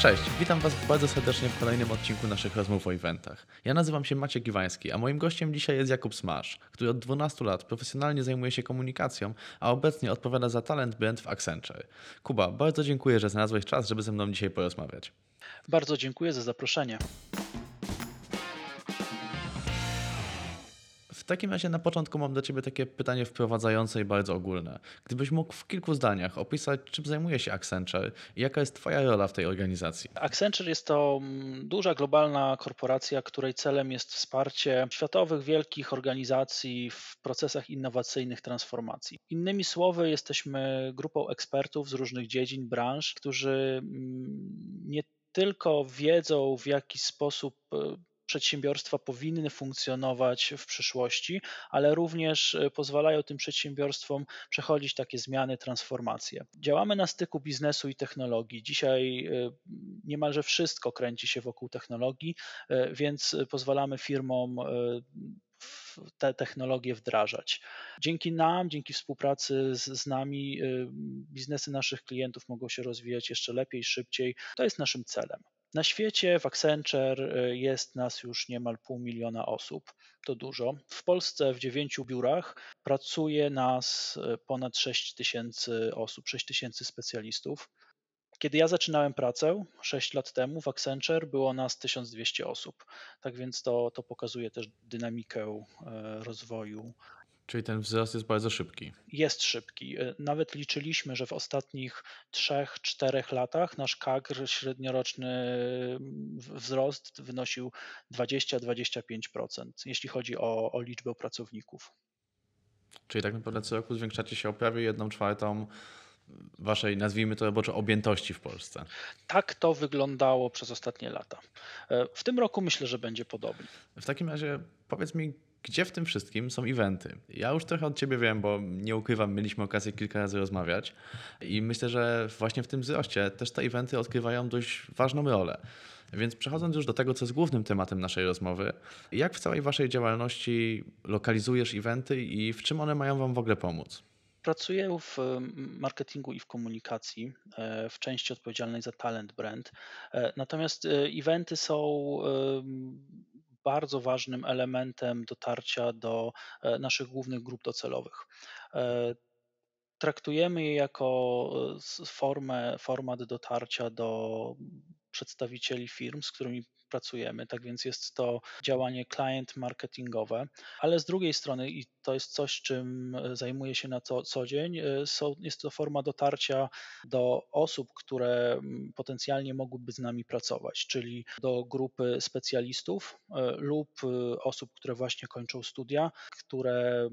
Cześć, witam Was bardzo serdecznie w kolejnym odcinku naszych rozmów o eventach. Ja nazywam się Maciek Iwański, a moim gościem dzisiaj jest Jakub Smasz, który od 12 lat profesjonalnie zajmuje się komunikacją, a obecnie odpowiada za talent brand w Accenture. Kuba, bardzo dziękuję, że znalazłeś czas, żeby ze mną dzisiaj porozmawiać. Bardzo dziękuję za zaproszenie. Takim razie na początku mam do Ciebie takie pytanie wprowadzające i bardzo ogólne. Gdybyś mógł w kilku zdaniach opisać, czym zajmuje się Accenture i jaka jest Twoja rola w tej organizacji? Accenture jest to mm, duża globalna korporacja, której celem jest wsparcie światowych, wielkich organizacji w procesach innowacyjnych transformacji. Innymi słowy, jesteśmy grupą ekspertów z różnych dziedzin, branż, którzy mm, nie tylko wiedzą, w jaki sposób e, przedsiębiorstwa powinny funkcjonować w przyszłości, ale również e, pozwalają tym przedsiębiorstwom przechodzić takie zmiany, transformacje. Działamy na styku biznesu i technologii. Dzisiaj e, niemalże wszystko kręci się wokół technologii, e, więc pozwalamy firmom te technologie wdrażać. Dzięki nam, dzięki współpracy z, z, nami, biznesy naszych klientów mogą się rozwijać jeszcze lepiej, szybciej. To jest naszym celem. Na świecie w Accenture y, jest nas już niemal pół miliona osób. To dużo. W Polsce w dziewięciu biurach pracuje nas y, ponad 6 tysięcy osób, 6 tysięcy specjalistów. Kiedy ja zaczynałem pracę 6 lat temu w Accenture, było nas 1200 osób. Tak więc to, to pokazuje też dynamikę y, rozwoju Czyli ten wzrost jest bardzo szybki. Jest szybki. E, nawet liczyliśmy, że w ostatnich 3-4 latach nasz KAGR średnioroczny wzrost wynosił 20-25%, jeśli chodzi o, o liczbę pracowników. Czyli tak naprawdę co roku zwiększacie się o prawie 1 czwartą waszej, nazwijmy to roboczo, objętości w Polsce. Tak to wyglądało przez ostatnie lata. E, w tym roku myślę, że będzie podobnie. W takim razie powiedz mi, gdzie w tym wszystkim są eventy? Ja już trochę od ciebie wiem, bo nie ukrywam, mieliśmy okazję kilka razy rozmawiać i myślę, że właśnie w tym wzroście też te eventy odgrywają dość ważną rolę. Więc przechodząc już do tego, co jest głównym tematem naszej rozmowy, jak w całej waszej działalności lokalizujesz eventy i w czym one mają wam w ogóle pomóc? Pracuję w marketingu i w komunikacji, e, w części odpowiedzialnej za talent brand. E, natomiast e, eventy są bardzo ważnym elementem dotarcia do e, naszych głównych grup docelowych. E, traktujemy je jako e, formę, format dotarcia do przedstawicieli firm, z którymi pracujemy. Tak więc jest to działanie client marketingowe, ale z drugiej strony, i to jest coś, czym e, zajmuję się na co, co dzień, e, są, jest to forma dotarcia do osób, które potencjalnie mogłyby z nami pracować, czyli do grupy specjalistów e, lub osób, które właśnie kończą studia, które,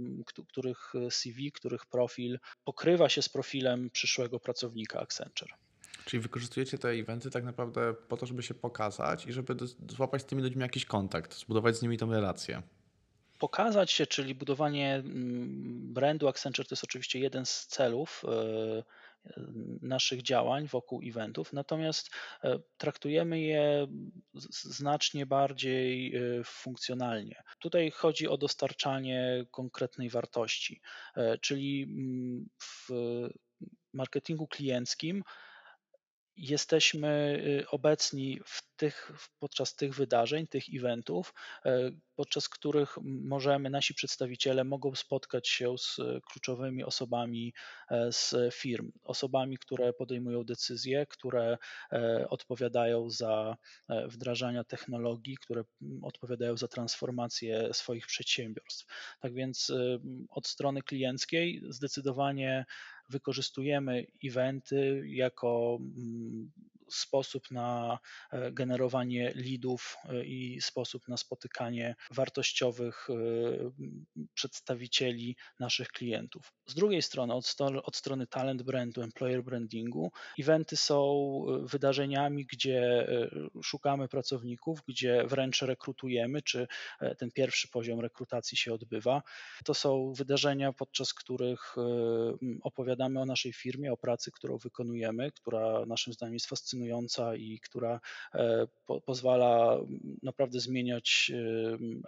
których CV, których profil pokrywa się z profilem przyszłego pracownika Accenture. Czyli wykorzystujecie te eventy tak naprawdę po to, żeby się pokazać i żeby złapać z tymi ludźmi jakiś kontakt, zbudować z nimi tą relację. Pokazać się, czyli budowanie mm, brandu Accenture to jest oczywiście jeden z celów e, naszych działań wokół eventów, natomiast e, traktujemy je znacznie bardziej e, funkcjonalnie. Tutaj chodzi o dostarczanie konkretnej wartości, czyli mm, w marketingu klienckim jesteśmy y, obecni w tych, podczas tych wydarzeń, tych eventów, e, podczas których możemy, nasi przedstawiciele mogą spotkać się z kluczowymi osobami e, z firm, osobami, które podejmują decyzje, które e, odpowiadają za wdrażania technologii, które odpowiadają za transformację swoich przedsiębiorstw. Tak więc od strony klienckiej zdecydowanie wykorzystujemy eventy jako sposób na e, generowanie leadów e, i sposób na spotykanie wartościowych e, przedstawicieli naszych klientów. Z drugiej strony, od, od strony talent brandu, employer brandingu, eventy są wydarzeniami, gdzie szukamy pracowników, gdzie wręcz rekrutujemy, czy ten pierwszy poziom rekrutacji się odbywa. To są wydarzenia, podczas których opowiadamy o naszej firmie, o pracy, którą wykonujemy, która naszym zdaniem jest fascynująca fascynująca i która e, po, pozwala naprawdę zmieniać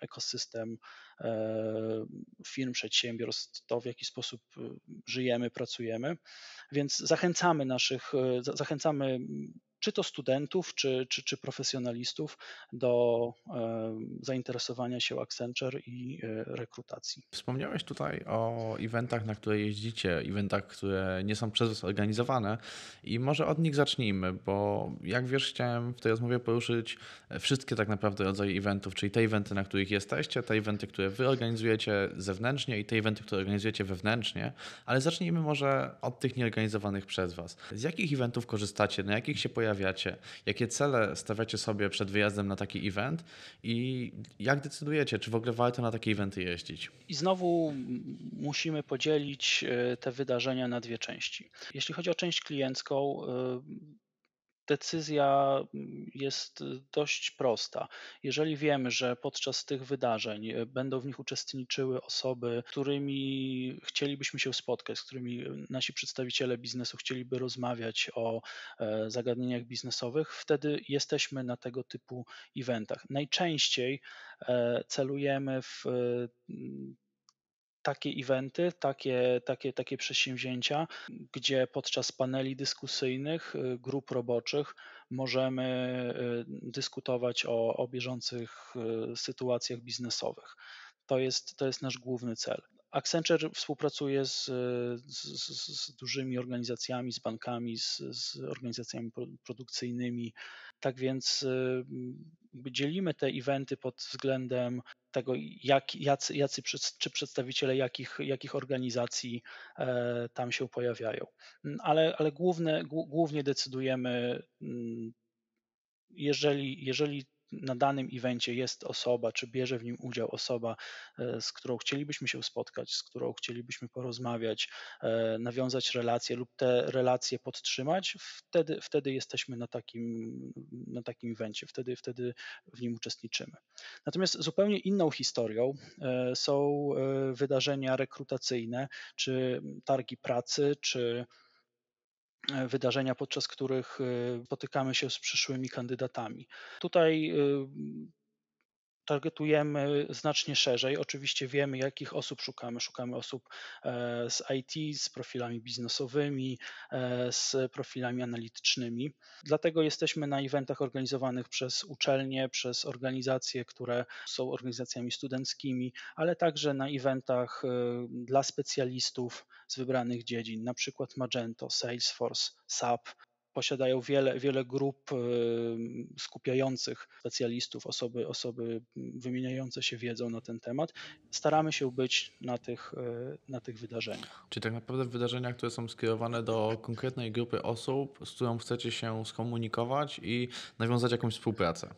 ekosystem e, firm, przedsiębiorstw, to w jaki sposób e, żyjemy, pracujemy. Więc zachęcamy naszych, zachęcamy czy to studentów, czy, czy, czy profesjonalistów do zainteresowania się Accenture i rekrutacji. Wspomniałeś tutaj o eventach, na które jeździcie, eventach, które nie są przez Was organizowane i może od nich zacznijmy, bo jak wiesz, chciałem w tej rozmowie poruszyć wszystkie tak naprawdę rodzaje eventów, czyli te eventy, na których jesteście, te eventy, które Wy organizujecie zewnętrznie i te eventy, które organizujecie wewnętrznie, ale zacznijmy może od tych nieorganizowanych przez Was. Z jakich eventów korzystacie, na jakich się pojawiacie, jakie cele stawiacie sobie przed wyjazdem na taki event i jak decydujecie, czy w ogóle warto na takie eventy jeździć? I znowu musimy podzielić e, te wydarzenia na dwie części. Jeśli chodzi o część kliencką, e, decyzja mm, jest y, dość prosta. Jeżeli wiemy, że podczas tych wydarzeń y, będą w nich uczestniczyły osoby, z którymi chcielibyśmy się spotkać, z którymi y, nasi przedstawiciele biznesu chcieliby rozmawiać o e, zagadnieniach biznesowych, wtedy jesteśmy na tego typu eventach. Najczęściej e, celujemy w takie eventy, takie, takie, takie przedsięwzięcia, gdzie podczas paneli dyskusyjnych, y, grup roboczych możemy y, dyskutować o, o bieżących y, sytuacjach biznesowych. To jest, to jest nasz główny cel. Accenture współpracuje z, z, z dużymi organizacjami, z bankami, z, z organizacjami produkcyjnymi. Tak więc dzielimy te eventy pod względem tego, jak, jacy, jacy czy przedstawiciele jakich, jakich organizacji e, tam się pojawiają. Mm, ale, ale główne, głównie decydujemy, mm, jeżeli, jeżeli na danym evencie jest osoba, czy bierze w nim udział osoba, e, z którą chcielibyśmy się spotkać, z którą chcielibyśmy porozmawiać, e, nawiązać relacje lub te relacje podtrzymać, wtedy, wtedy jesteśmy na takim, na takim evencie, wtedy, wtedy w nim uczestniczymy. Natomiast zupełnie inną historią e, są wydarzenia rekrutacyjne, czy targi pracy, czy wydarzenia, podczas których e, spotykamy się z przyszłymi kandydatami. Tutaj e, targetujemy znacznie szerzej. Oczywiście wiemy, jakich osób szukamy. Szukamy osób e, z IT, z profilami biznesowymi, e, z profilami analitycznymi. Dlatego jesteśmy na eventach organizowanych przez uczelnie, przez organizacje, które są organizacjami studenckimi, ale także na eventach e, dla specjalistów z wybranych dziedzin, na przykład Magento, Salesforce, SAP, posiadają wiele, wiele grup skupiających specjalistów, osoby, osoby wymieniające się wiedzą na ten temat. Staramy się być na tych, e, na tych wydarzeniach. Czyli tak naprawdę wydarzenia, które są skierowane do konkretnej grupy osób, z którą chcecie się skomunikować i nawiązać jakąś współpracę.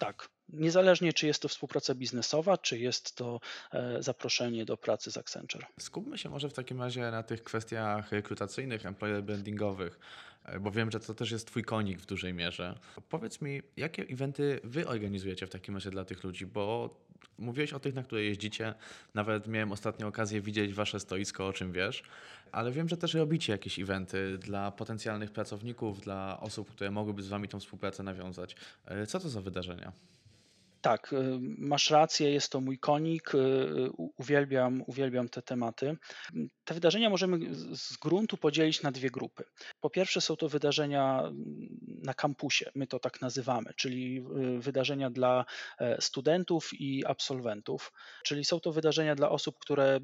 Tak, Niezależnie, czy jest to współpraca biznesowa, czy jest to e, zaproszenie do pracy z Accenture. Skupmy się może w takim razie na tych kwestiach rekrutacyjnych, employer brandingowych. E, bo wiem, że to też jest Twój konik w dużej mierze. Powiedz mi, jakie eventy Wy organizujecie w takim razie dla tych ludzi, bo mówiłeś o tych, na które jeździcie, nawet miałem ostatnio okazję widzieć Wasze stoisko, o czym wiesz, ale wiem, że też robicie jakieś eventy dla potencjalnych pracowników, dla osób, które mogłyby z Wami tą współpracę nawiązać. E, co to za wydarzenia? Tak, y, masz rację, jest to mój konik. Y, uwielbiam, uwielbiam te tematy. Te wydarzenia możemy z gruntu podzielić na dwie grupy. Po pierwsze, są to wydarzenia na kampusie, my to tak nazywamy, czyli y, wydarzenia dla e, studentów i absolwentów, czyli są to wydarzenia dla osób, które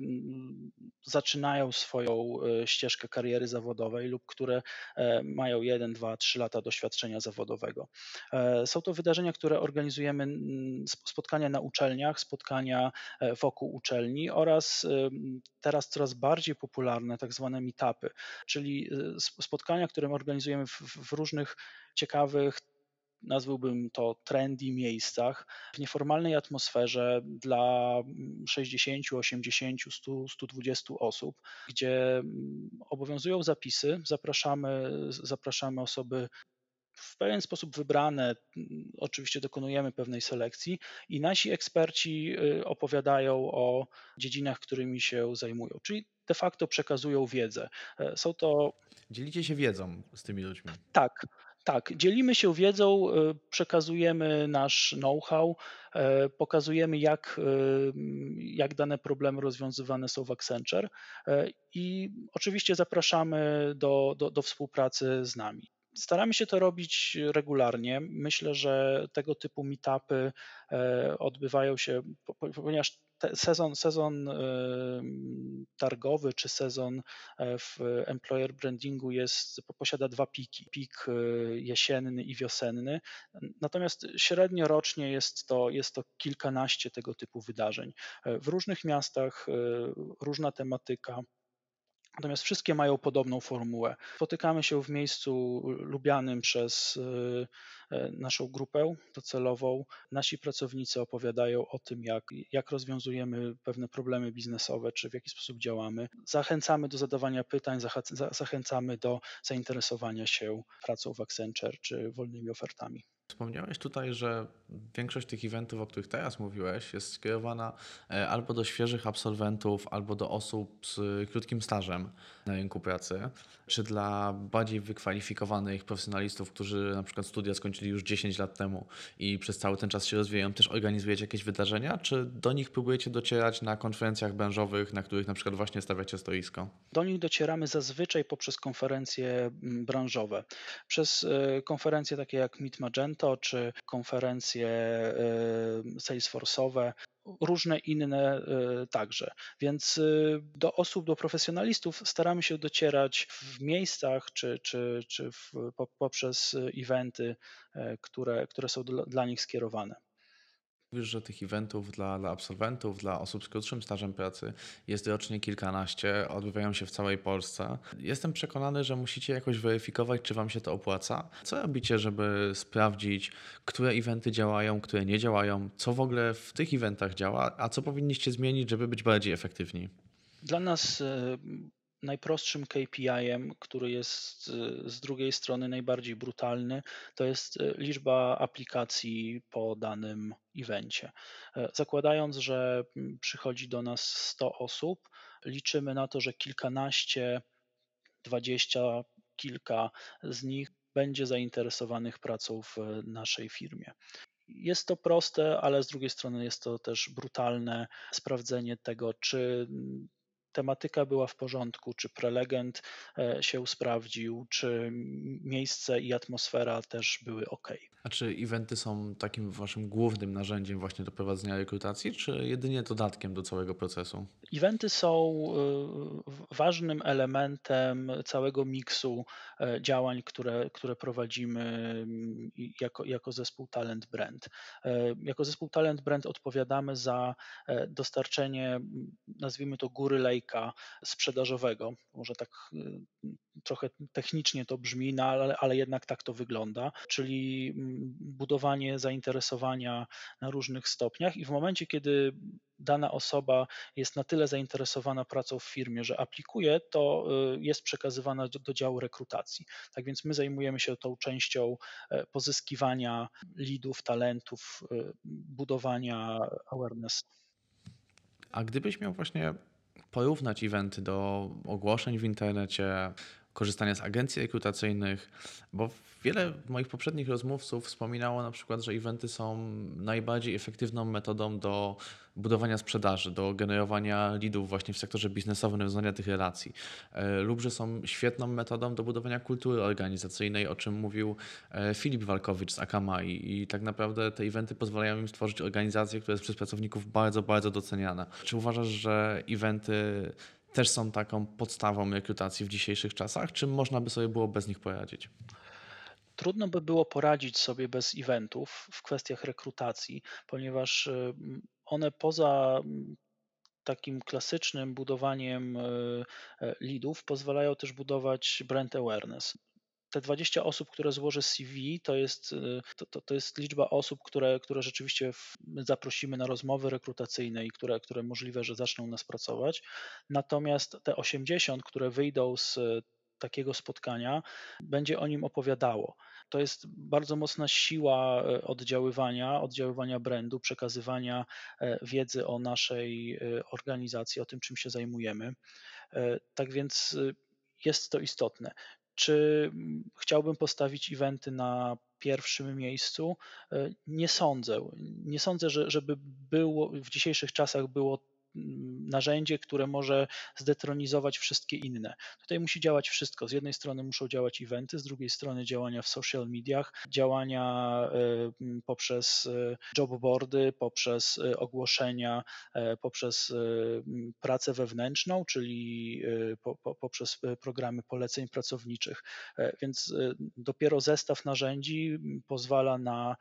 zaczynają swoją ścieżkę kariery zawodowej lub które e, mają 1, 2, 3 lata doświadczenia zawodowego. E, są to wydarzenia, które organizujemy spotkania na uczelniach, spotkania e, wokół uczelni oraz teraz coraz bardziej popularne tak zwane meetupy, czyli e, spotkania, które organizujemy w różnych ciekawych, nazwałbym to trendy miejscach, w nieformalnej atmosferze dla 60, 80, 100, 120 osób, gdzie obowiązują zapisy, zapraszamy, zapraszamy osoby w pewien sposób wybrane. Oczywiście dokonujemy pewnej selekcji i nasi eksperci y, opowiadają o dziedzinach, którymi się zajmują, czyli de facto przekazują wiedzę. E, są to. Dzielicie się wiedzą z tymi ludźmi. Tak, tak, dzielimy się wiedzą, y, przekazujemy nasz know-how, e, pokazujemy, jak, y, jak dane problemy rozwiązywane są w Accenture e, i oczywiście zapraszamy do, do, do współpracy z nami. Staramy się to robić regularnie. Myślę, że tego typu meetupy e, odbywają się, ponieważ sezon, sezon targowy czy sezon e, w employer brandingu jest, posiada dwa piki, pik e, jesienny i wiosenny. Natomiast średnio rocznie jest to, jest to kilkanaście tego typu wydarzeń. W różnych miastach różna tematyka. Natomiast wszystkie mają podobną formułę. Spotykamy się w miejscu lubianym przez e, e, naszą grupę docelową. Nasi pracownicy opowiadają o tym, jak, jak rozwiązujemy pewne problemy biznesowe, czy w jaki sposób działamy. Zachęcamy do zadawania pytań, zachęcamy do zainteresowania się pracą w Accenture czy wolnymi ofertami. Wspomniałeś tutaj, że większość tych eventów, o których teraz mówiłeś, jest skierowana e, albo do świeżych absolwentów, albo do osób z krótkim stażem na rynku pracy, czy dla bardziej wykwalifikowanych profesjonalistów, którzy na przykład studia skończyli już 10 lat temu i przez cały ten czas się rozwijają, też organizujecie jakieś wydarzenia, czy do nich próbujecie docierać na konferencjach branżowych, na których na przykład właśnie stawiacie stoisko? Do nich docieramy zazwyczaj poprzez konferencje mm, branżowe. Przez e, konferencje takie jak Meet Magento, czy konferencje e, Salesforce'owe, różne inne y, także. Więc y, do osób, do profesjonalistów staramy się docierać w miejscach czy, czy, czy w, poprzez eventy, które, które są dla nich skierowane. Mówisz, że tych eventów dla, dla absolwentów, dla osób z krótszym stażem pracy jest rocznie kilkanaście, odbywają się w całej Polsce. Jestem przekonany, że musicie jakoś weryfikować, czy Wam się to opłaca. Co robicie, żeby sprawdzić, które eventy działają, które nie działają, co w ogóle w tych eventach działa, a co powinniście zmienić, żeby być bardziej efektywni? Dla nas e, najprostszym KPI-em, który jest y, z drugiej strony najbardziej brutalny, to jest y, liczba aplikacji po danym evencie. E, zakładając, że przychodzi do nas 100 osób, liczymy na to, że kilkanaście, dwadzieścia, kilka z nich będzie zainteresowanych pracą w naszej firmie. Jest to proste, ale z drugiej strony jest to też brutalne sprawdzenie tego, czy tematyka była w porządku, czy prelegent e, się sprawdził, czy miejsce i atmosfera też były ok. A czy eventy są takim waszym głównym narzędziem właśnie do prowadzenia rekrutacji, czy jedynie dodatkiem do całego procesu? Eventy są y, ważnym elementem całego miksu e, działań, które, które prowadzimy jako, jako zespół Talent Brand. E, jako zespół Talent Brand odpowiadamy za e, dostarczenie, nazwijmy to góry lejka sprzedażowego. Może tak y, trochę technicznie to brzmi, no ale, ale jednak tak to wygląda, czyli budowanie zainteresowania na różnych stopniach i w momencie, kiedy dana osoba jest na tyle zainteresowana pracą w firmie, że aplikuje, to y, jest przekazywana do, do działu rekrutacji. Tak więc my zajmujemy się tą częścią e, pozyskiwania lidów, talentów, y, budowania awareness. A gdybyś miał właśnie porównać eventy do ogłoszeń w internecie, korzystania z agencji rekrutacyjnych, bo wiele moich poprzednich rozmówców wspominało na przykład, że eventy są najbardziej efektywną metodą do budowania sprzedaży, do generowania leadów właśnie w sektorze biznesowym, nawiązania tych relacji, e, lub że są świetną metodą do budowania kultury organizacyjnej, o czym mówił e, Filip Walkowicz z Akama i, i tak naprawdę te eventy pozwalają im stworzyć organizację, która jest przez pracowników bardzo, bardzo doceniana. Czy uważasz, że eventy też są taką podstawą rekrutacji w dzisiejszych czasach, czy można by sobie było bez nich poradzić? Trudno by było poradzić sobie bez eventów w kwestiach rekrutacji, ponieważ y, one poza takim klasycznym budowaniem y, y, leadów pozwalają też budować brand awareness te 20 osób, które złoży CV, to jest, y, to, to, to jest liczba osób, które, które rzeczywiście zaprosimy na rozmowy rekrutacyjne i które, które możliwe, że zaczną nas pracować. Natomiast te 80, które wyjdą z takiego spotkania, będzie o nim opowiadało. To jest bardzo mocna siła y, oddziaływania, oddziaływania brandu, przekazywania e, wiedzy o naszej y, organizacji, o tym, czym się zajmujemy. E, tak więc jest to istotne. Czy chciałbym postawić eventy na pierwszym miejscu? E, nie sądzę. Nie sądzę, że, żeby było w dzisiejszych czasach było narzędzie, które może zdetronizować wszystkie inne. Tutaj musi działać wszystko. Z jednej strony muszą działać eventy, z drugiej strony działania w social mediach, działania poprzez jobboardy, poprzez ogłoszenia, poprzez pracę wewnętrzną, czyli poprzez programy poleceń pracowniczych. Więc dopiero zestaw narzędzi pozwala na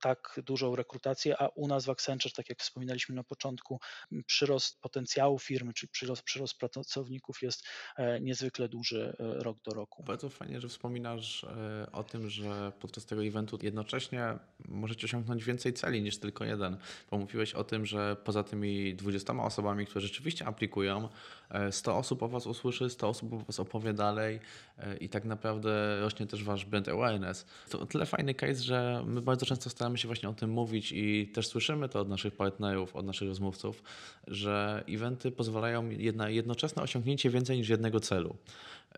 tak dużą rekrutację, a u nas w Accenture, tak jak wspominaliśmy na początku, przyrost potencjału firmy, czy przyrost, przyrost pracowników jest e, niezwykle duży e, rok do roku. Bardzo fajnie, że wspominasz e, o tym, że podczas tego eventu jednocześnie możecie osiągnąć więcej celi niż tylko jeden, bo mówiłeś o tym, że poza tymi 20 osobami, które rzeczywiście aplikują, 100 osób o Was usłyszy, 100 osób o Was opowie dalej i tak naprawdę rośnie też Wasz brand awareness. To tyle fajny case, że my bardzo często staramy staramy się właśnie o tym mówić i też słyszymy to od naszych partnerów, od naszych rozmówców, że eventy pozwalają na jednoczesne osiągnięcie więcej niż jednego celu.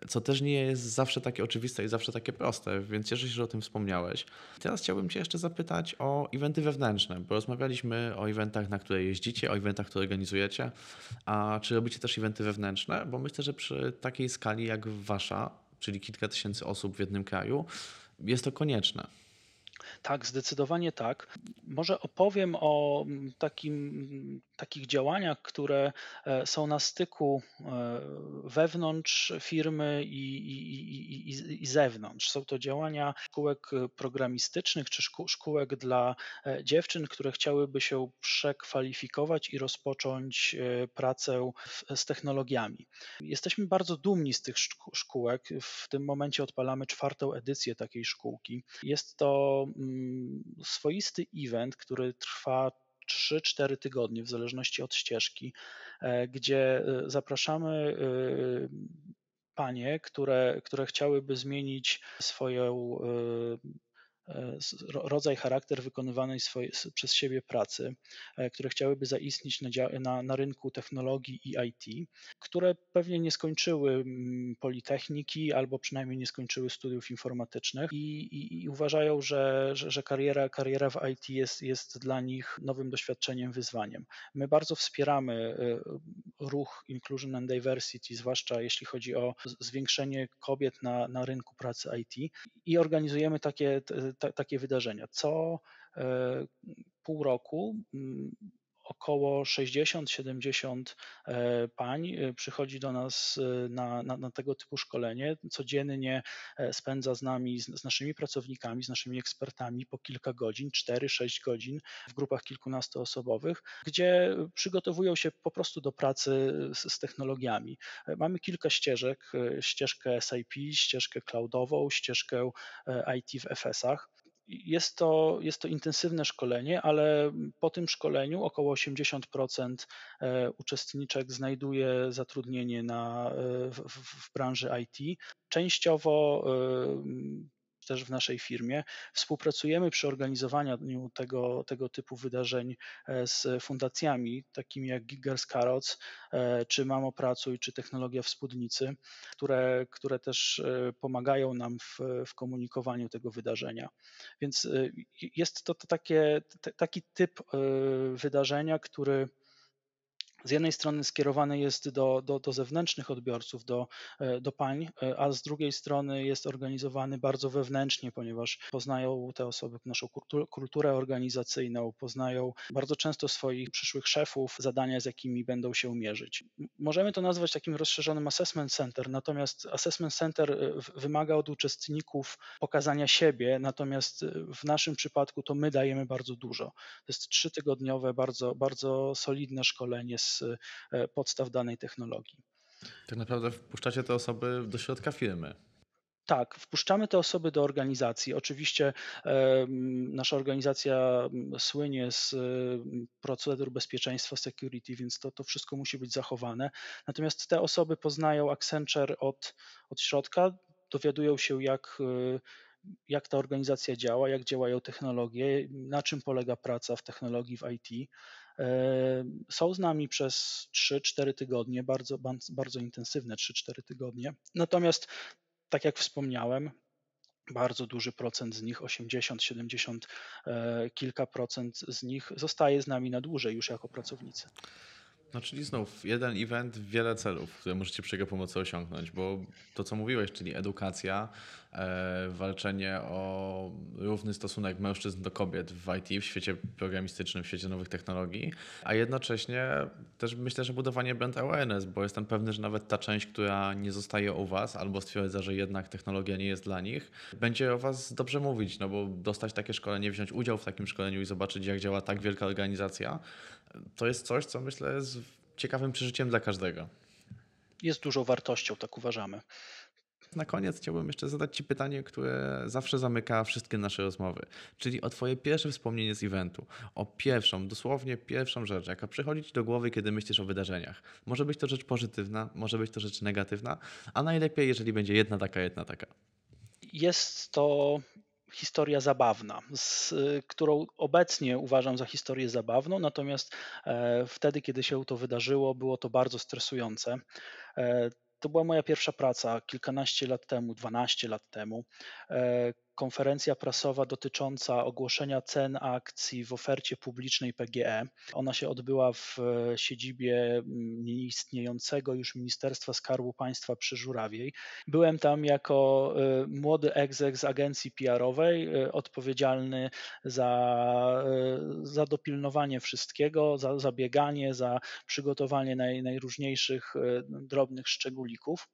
Co też nie jest zawsze takie oczywiste i zawsze takie proste, więc cieszę się, że o tym wspomniałeś. Teraz chciałbym Cię jeszcze zapytać o eventy wewnętrzne, bo rozmawialiśmy o eventach, na które jeździcie, o eventach, które organizujecie, a czy robicie też eventy wewnętrzne? Bo myślę, że przy takiej skali jak Wasza, czyli kilka tysięcy osób w jednym kraju, jest to konieczne. Tak, zdecydowanie tak. Może opowiem o takim, takich działaniach, które e, są na styku e, wewnątrz firmy i, i, i, i zewnątrz. Są to działania szkółek programistycznych czy szkółek dla e, dziewczyn, które chciałyby się przekwalifikować i rozpocząć pracę z technologiami. Jesteśmy bardzo dumni z tych szkółek. W tym momencie odpalamy czwartą edycję takiej szkółki. Jest to Mm, swoisty event, który trwa 3-4 tygodnie, w zależności od ścieżki, e, gdzie e, zapraszamy e, panie, które, które chciałyby zmienić swoją rodzaj, charakter wykonywanej swoje, przez siebie pracy, e, które chciałyby zaistnieć na, na, na, rynku technologii i IT, które pewnie nie skończyły politechniki albo przynajmniej nie skończyły studiów informatycznych i, i, i uważają, że, że, że, kariera, kariera w IT jest, jest dla nich nowym doświadczeniem, wyzwaniem. My bardzo wspieramy e, ruch Inclusion and Diversity, zwłaszcza jeśli chodzi o zwiększenie kobiet na, na rynku pracy IT i organizujemy takie takie wydarzenia. Co e, pół roku mm, około 60-70 e, pań e, przychodzi do nas e, na, na, na, tego typu szkolenie. Codziennie spędza z nami, z, z naszymi pracownikami, z naszymi ekspertami po kilka godzin, 4-6 godzin w grupach kilkunastoosobowych, gdzie przygotowują się po prostu do pracy z, z technologiami. Mamy kilka ścieżek, ścieżkę SIP, ścieżkę cloudową, ścieżkę IT w FS-ach. Jest to, jest to intensywne szkolenie, ale po tym szkoleniu około 80% e, uczestniczek znajduje zatrudnienie na, e, w, w branży IT. Częściowo e, też w naszej firmie. Współpracujemy przy organizowaniu tego, tego typu wydarzeń e, z fundacjami, takimi jak Giggers Carrots, e, czy Mamo Pracuj, czy Technologia w Spódnicy, które, które też e, pomagają nam w, w komunikowaniu tego wydarzenia. Więc jest to, to takie, taki typ wydarzenia, który z jednej strony skierowany jest do, do, do zewnętrznych odbiorców, do, e, do pań, e, a z drugiej strony jest organizowany bardzo wewnętrznie, ponieważ poznają te osoby naszą kulturę organizacyjną, poznają bardzo często swoich przyszłych szefów, zadania, z jakimi będą się mierzyć. Możemy to nazwać takim rozszerzonym assessment center, natomiast assessment center e, wymaga od uczestników pokazania siebie, natomiast w naszym przypadku to my dajemy bardzo dużo. To jest trzytygodniowe, bardzo, bardzo solidne szkolenie z z e, podstaw danej technologii. Tak naprawdę wpuszczacie te osoby do środka firmy. Tak, wpuszczamy te osoby do organizacji. Oczywiście e, nasza organizacja słynie z procedur bezpieczeństwa, security, więc to, to wszystko musi być zachowane. Natomiast te osoby poznają Accenture od, od środka, dowiadują się, jak, e, jak ta organizacja działa, jak działają technologie, na czym polega praca w technologii w IT. Są z nami przez 3-4 tygodnie, bardzo, bardzo intensywne 3-4 tygodnie. Natomiast, tak jak wspomniałem, bardzo duży procent z nich, 80, 70, e, kilka procent z nich zostaje z nami na dłużej już jako pracownicy. No czyli znów jeden event, wiele celów, które możecie przy jego pomocy osiągnąć, bo to co mówiłeś, czyli edukacja, e, walczenie o równy stosunek mężczyzn do kobiet w IT, w świecie programistycznym, w świecie nowych technologii, a jednocześnie też myślę, że budowanie brand awareness, bo jestem pewny, że nawet ta część, która nie zostaje u Was albo stwierdza, że jednak technologia nie jest dla nich, będzie o Was dobrze mówić, no bo dostać takie szkolenie, wziąć udział w takim szkoleniu i zobaczyć, jak działa tak wielka organizacja, to jest coś, co myślę jest ciekawym przeżyciem dla każdego. Jest dużą wartością, tak uważamy. Na koniec chciałbym jeszcze zadać Ci pytanie, które zawsze zamyka wszystkie nasze rozmowy, czyli o Twoje pierwsze wspomnienie z eventu, o pierwszą, dosłownie pierwszą rzecz, jaka przychodzi Ci do głowy, kiedy myślisz o wydarzeniach. Może być to rzecz pozytywna, może być to rzecz negatywna, a najlepiej, jeżeli będzie jedna taka, jedna taka. Jest to historia zabawna, z, którą obecnie uważam za historię zabawną, natomiast e, wtedy, kiedy się to wydarzyło, było to bardzo stresujące. E, to była moja pierwsza praca kilkanaście lat temu, 12 lat temu. Konferencja prasowa dotycząca ogłoszenia cen akcji w ofercie publicznej PGE. Ona się odbyła w e, siedzibie nieistniejącego już Ministerstwa Skarbu Państwa przy Żurawiej. Byłem tam jako e, młody egzek z agencji PR-owej, e, odpowiedzialny za, za dopilnowanie wszystkiego, za zabieganie, za przygotowanie naj, najróżniejszych drobnych szczególików.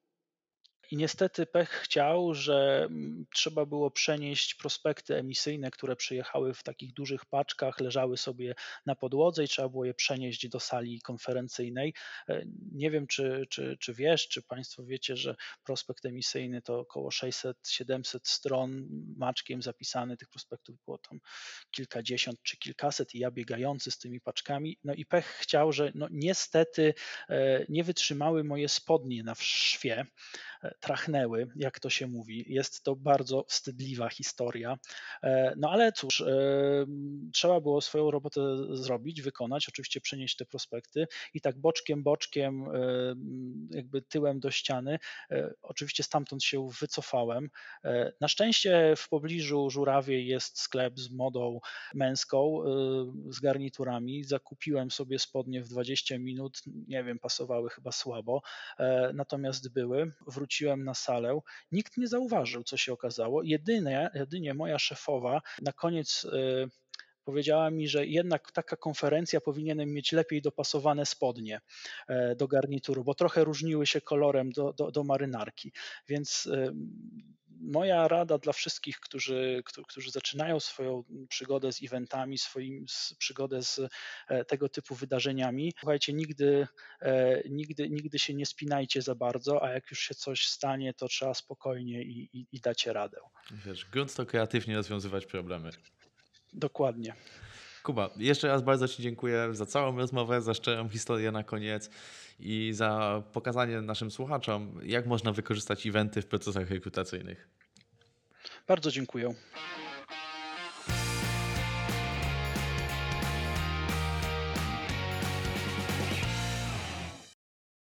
I niestety pech chciał, że mm, trzeba było przenieść prospekty emisyjne, które przyjechały w takich dużych paczkach, leżały sobie na podłodze i trzeba było je przenieść do sali konferencyjnej. E, nie wiem, czy, czy, czy wiesz, czy Państwo wiecie, że prospekt emisyjny to około 600-700 stron, maczkiem zapisany, tych prospektów było tam kilkadziesiąt czy kilkaset i ja biegający z tymi paczkami. No i pech chciał, że no niestety e, nie wytrzymały moje spodnie na szwie trachnęły, jak to się mówi. Jest to bardzo wstydliwa historia. E, no ale cóż, e, trzeba było swoją robotę zrobić, wykonać, oczywiście przenieść te prospekty i tak boczkiem, boczkiem, e, jakby tyłem do ściany. Oczywiście stamtąd się wycofałem. Na szczęście w pobliżu Żurawiej jest sklep z modą męską, z garniturami. Zakupiłem sobie spodnie w 20 minut, nie wiem, pasowały chyba słabo, natomiast były. Wróciłem na salę, nikt nie zauważył, co się okazało. Jedynie, jedynie moja szefowa na koniec y, powiedziała mi, że jednak taka konferencja powinienem mieć lepiej dopasowane spodnie e, do garnituru, bo trochę różniły się kolorem do, do, do marynarki. Więc y, moja rada dla wszystkich, którzy, którzy zaczynają swoją przygodę z eventami, swoją przygodę z e, tego typu wydarzeniami, słuchajcie, nigdy, e, nigdy, nigdy się nie spinajcie za bardzo, a jak już się coś stanie, to trzeba spokojnie i, i, i dacie radę. Wiesz, grunt to kreatywnie rozwiązywać problemy. Dokładnie. Kuba, jeszcze raz bardzo Ci dziękuję za całą rozmowę, za szczerą historię na koniec i za pokazanie naszym słuchaczom, jak można wykorzystać eventy w procesach rekrutacyjnych. Bardzo dziękuję.